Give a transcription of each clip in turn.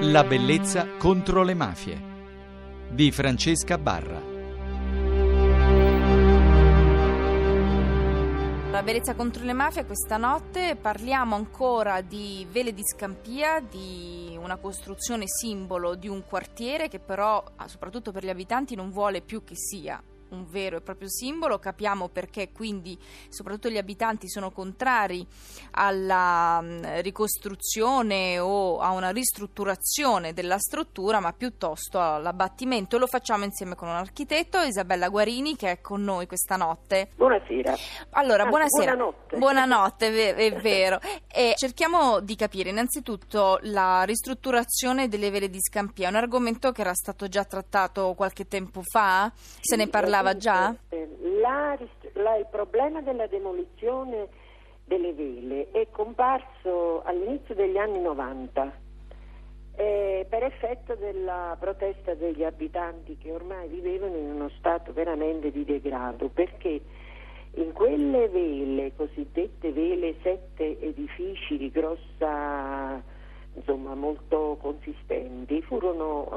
La bellezza contro le mafie di Francesca Barra. La bellezza contro le mafie questa notte parliamo ancora di Vele di Scampia, di una costruzione simbolo di un quartiere che però, soprattutto per gli abitanti, non vuole più che sia un vero e proprio simbolo, capiamo perché quindi soprattutto gli abitanti sono contrari alla mm, ricostruzione o a una ristrutturazione della struttura, ma piuttosto all'abbattimento. Lo facciamo insieme con un architetto, Isabella Guarini, che è con noi questa notte. Buonasera. Allora, Anzi, buonasera. Buonanotte. Buonanotte, è vero. E cerchiamo di capire innanzitutto la ristrutturazione delle vele di Scampia, un argomento che era stato già trattato qualche tempo fa, se ne parlava parlava già? La, la, il problema della demolizione delle vele è comparso all'inizio degli anni 90 eh, per effetto della protesta degli abitanti che ormai vivevano in uno stato veramente di degrado perché in quelle vele, cosiddette vele, sette edifici di grossa insomma, molto consistenti, furono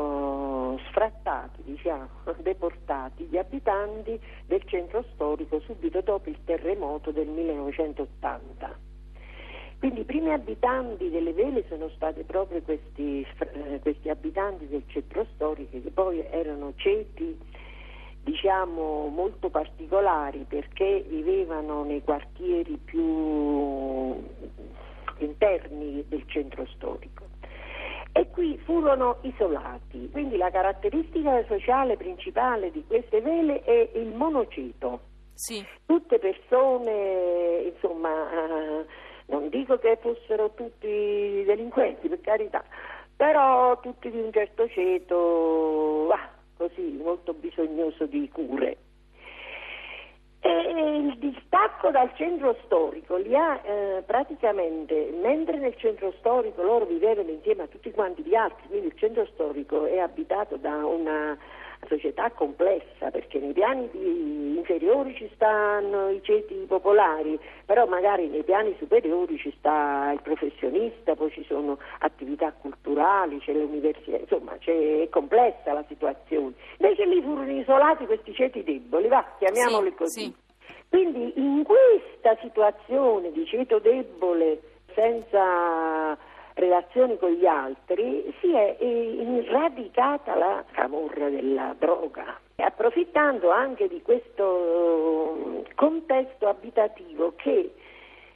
sfrattati, diciamo, deportati gli abitanti del centro storico subito dopo il terremoto del 1980. Quindi i primi abitanti delle vele sono stati proprio questi, eh, questi abitanti del centro storico che poi erano ceti diciamo molto particolari perché vivevano nei quartieri più interni del centro storico. E qui furono isolati, quindi la caratteristica sociale principale di queste vele è il monoceto. Sì. Tutte persone, insomma, eh, non dico che fossero tutti delinquenti, per carità, però tutti di un certo ceto, ah, così, molto bisognoso di cure. Il distacco dal centro storico li ha eh, praticamente, mentre nel centro storico loro vivevano insieme a tutti quanti gli altri, quindi il centro storico è abitato da una società complessa perché nei piani inferiori ci stanno i ceti popolari, però magari nei piani superiori ci sta il professionista, poi ci sono attività culturali, c'è l'università, insomma c'è, è complessa la situazione. Invece lì furono isolati questi ceti deboli, va, chiamiamoli sì, così. Sì. Quindi in questa situazione di ceto debole senza relazioni con gli altri si è radicata la camorra della droga. Approfittando anche di questo mm, contesto abitativo che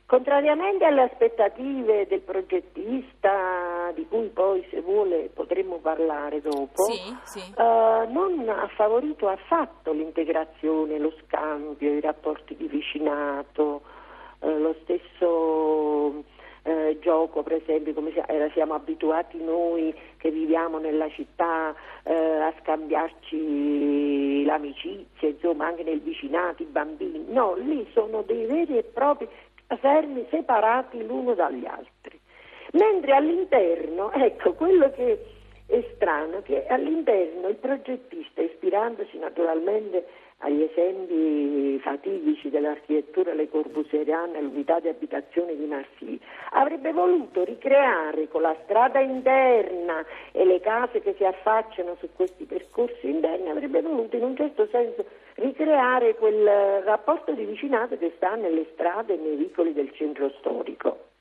Contrariamente alle aspettative del progettista, di cui poi se vuole potremmo parlare dopo, sì, sì. Uh, non ha favorito affatto l'integrazione, lo scambio, i rapporti di vicinato, uh, lo stesso eh, gioco, per esempio, come siamo abituati noi che viviamo nella città eh, a scambiarci l'amicizia, insomma, anche nel vicinato, i bambini. No, lì sono dei veri e propri fermi, separati l'uno dagli altri. Mentre all'interno, ecco, quello che è strano, che all'interno il progettista, ispirandosi naturalmente agli esempi fatidici dell'architettura Le Corbusieriana e l'unità di abitazione di Marsiglia, avrebbe voluto ricreare con la strada interna e le case che si affacciano su questi percorsi interni, avrebbe voluto in un certo senso ricreare quel rapporto di vicinato che sta nelle strade e nei vicoli del centro storico.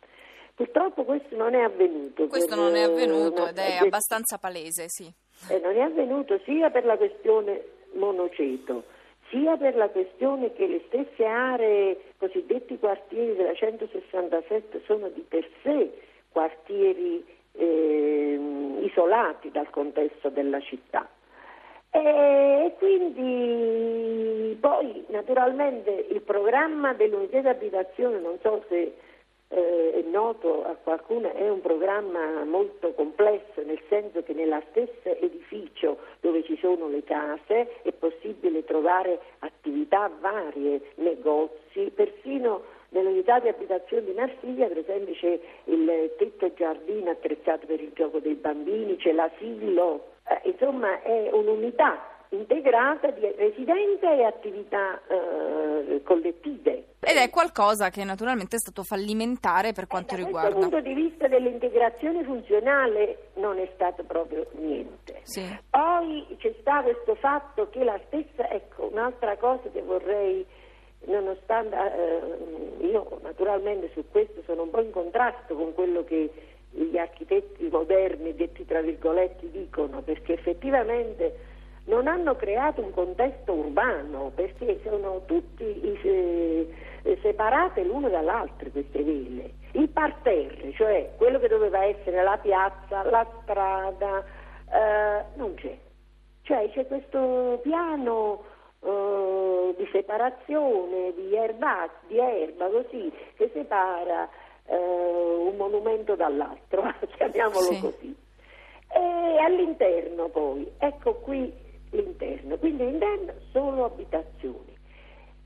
Purtroppo questo non è avvenuto. Questo non è avvenuto ed è abbastanza palese, sì. E non è avvenuto sia per la questione monoceto, sia per la questione che le stesse aree, cosiddetti quartieri della 167, sono di per sé quartieri eh, isolati dal contesto della città. E quindi poi naturalmente il programma dell'unità di abitazione, non so se eh, è noto a qualcuno, è un programma molto complesso, nel senso che nella stessa edificio dove ci sono le case è possibile trovare attività varie, negozi, persino nell'unità di abitazione di Marsiglia per esempio c'è il tetto giardino attrezzato per il gioco dei bambini, c'è l'asilo, eh, insomma è un'unità integrata di residenza e attività eh, collettive. Ed è qualcosa che naturalmente è stato fallimentare per quanto eh, da riguarda. Dal punto di vista dell'integrazione funzionale non è stato proprio niente. Sì. Poi c'è stato questo fatto che la stessa, ecco, un'altra cosa che vorrei, nonostante eh, io naturalmente su questo sono un po' in contrasto con quello che gli architetti moderni, detti tra virgolette, dicono, perché effettivamente non hanno creato un contesto urbano, perché sono tutti eh, separate l'una dall'altra queste ville. Il parterre, cioè quello che doveva essere la piazza, la strada, eh, non c'è. Cioè c'è questo piano eh, di separazione, di erba, di erba così, che separa eh, un monumento dall'altro, chiamiamolo Sì. così. E all'interno poi, ecco qui l'interno, quindi l'interno solo abitazioni.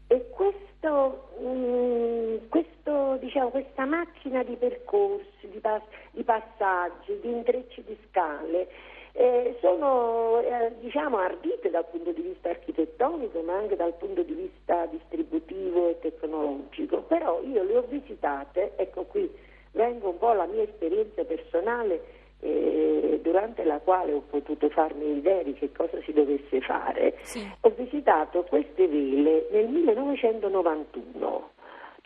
E questo, mm, questo, diciamo, questa macchina di percorsi, di, pas- di passaggi, di intrecci di scale, eh, sono eh, diciamo, ardite dal punto di vista architettonico ma anche dal punto di vista distributivo tecnologico, però io le ho visitate, ecco qui vengo un po' alla mia esperienza personale eh, durante la quale ho potuto farmi l'idea di che cosa si dovesse fare. Sì. Ho visitato queste vele nel 1991.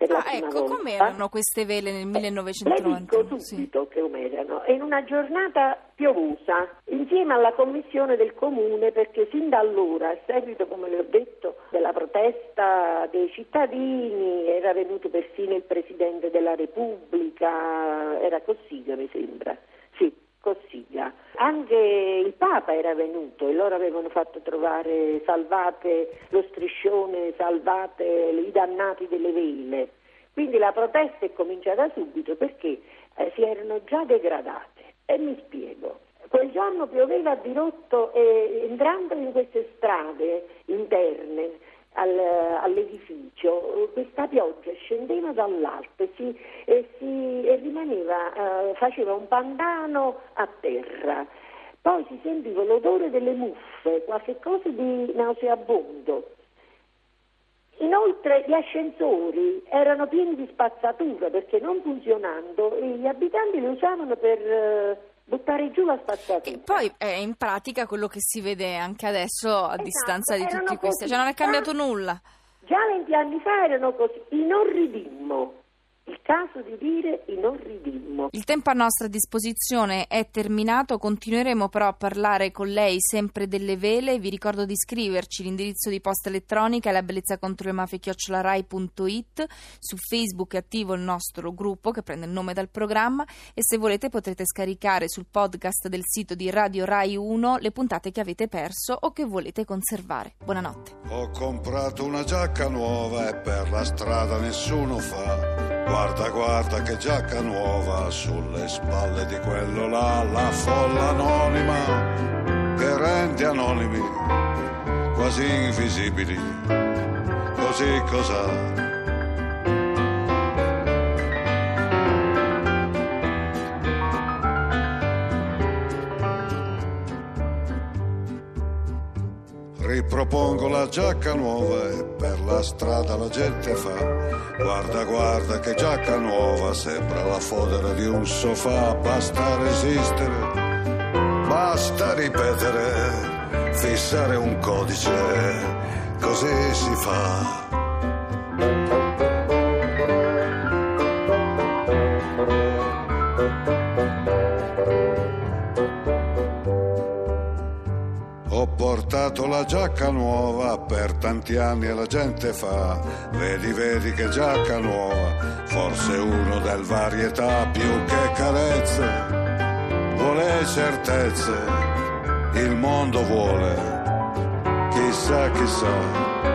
Per la Ah, prima ecco, volta. com'erano queste vele nel Le 1991? dico Sì. subito come erano. In una giornata piovosa, insieme alla commissione del comune, perché sin da allora, a seguito, come le ho detto, della protesta dei cittadini, era venuto persino il Presidente della Repubblica, era Cossiga mi sembra, sì, Cossiga. Anche il Papa era venuto e loro avevano fatto trovare salvate lo striscione, salvate i dannati delle vele. Quindi la protesta è cominciata subito perché eh, si erano già degradate. E mi spiego. Quel giorno pioveva a dirotto e entrando in queste strade interne eh, questa pioggia scendeva dall'alto e, si- e si- e rimaneva, eh, faceva un pantano a terra. Poi si sentiva l'odore delle muffe, qualche cosa di nauseabondo. Inoltre gli ascensori erano pieni di spazzatura perché non funzionando gli abitanti li usavano per eh, buttare giù la spazzatura. Che poi è in pratica quello che si vede anche adesso a Esatto, distanza di tutti questi. Cioè non è cambiato nulla. Già 20 anni fa erano così, inorridimmo. Il caso di dire inorridimmo. Il tempo a nostra disposizione è terminato, continueremo però a parlare con lei sempre delle vele. Vi ricordo di scriverci l'indirizzo di posta elettronica è la bellezza contro le mafie chiocciolarai.it. Su Facebook è attivo il nostro gruppo che prende il nome dal programma e se volete potrete scaricare sul podcast del sito di Radio Rai 1 le puntate che avete perso o che volete conservare. Buonanotte. Ho comprato una giacca nuova e per la strada nessuno fa. Guarda, guarda che giacca nuova sulle spalle di quello là, la folla anonima che rende anonimi, quasi invisibili. Così cos'ha? Ripropongo la giacca nuova e per la strada la gente fa. Guarda, guarda che giacca nuova, sembra la fodera di un sofà. Basta resistere, basta ripetere, fissare un codice, così si fa. Ho portato la giacca nuova per tanti anni e la gente fa, vedi, vedi che giacca nuova, forse uno del varietà più che carezze, vuole certezze, il mondo vuole, chissà, chissà.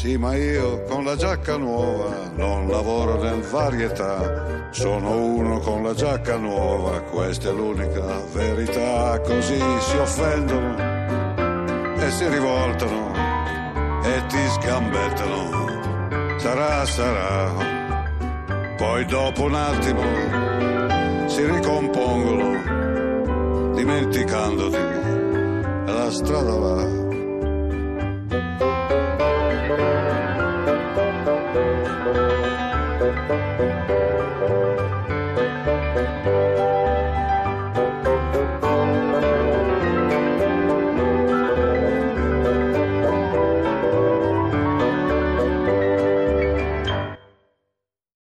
Sì, ma io con la giacca nuova non lavoro nel varietà. Sono uno con la giacca nuova, questa è l'unica verità. Così si offendono e si rivoltano e ti sgambettano sarà, sarà. Poi dopo un attimo si ricompongono, dimenticandoti, la strada va.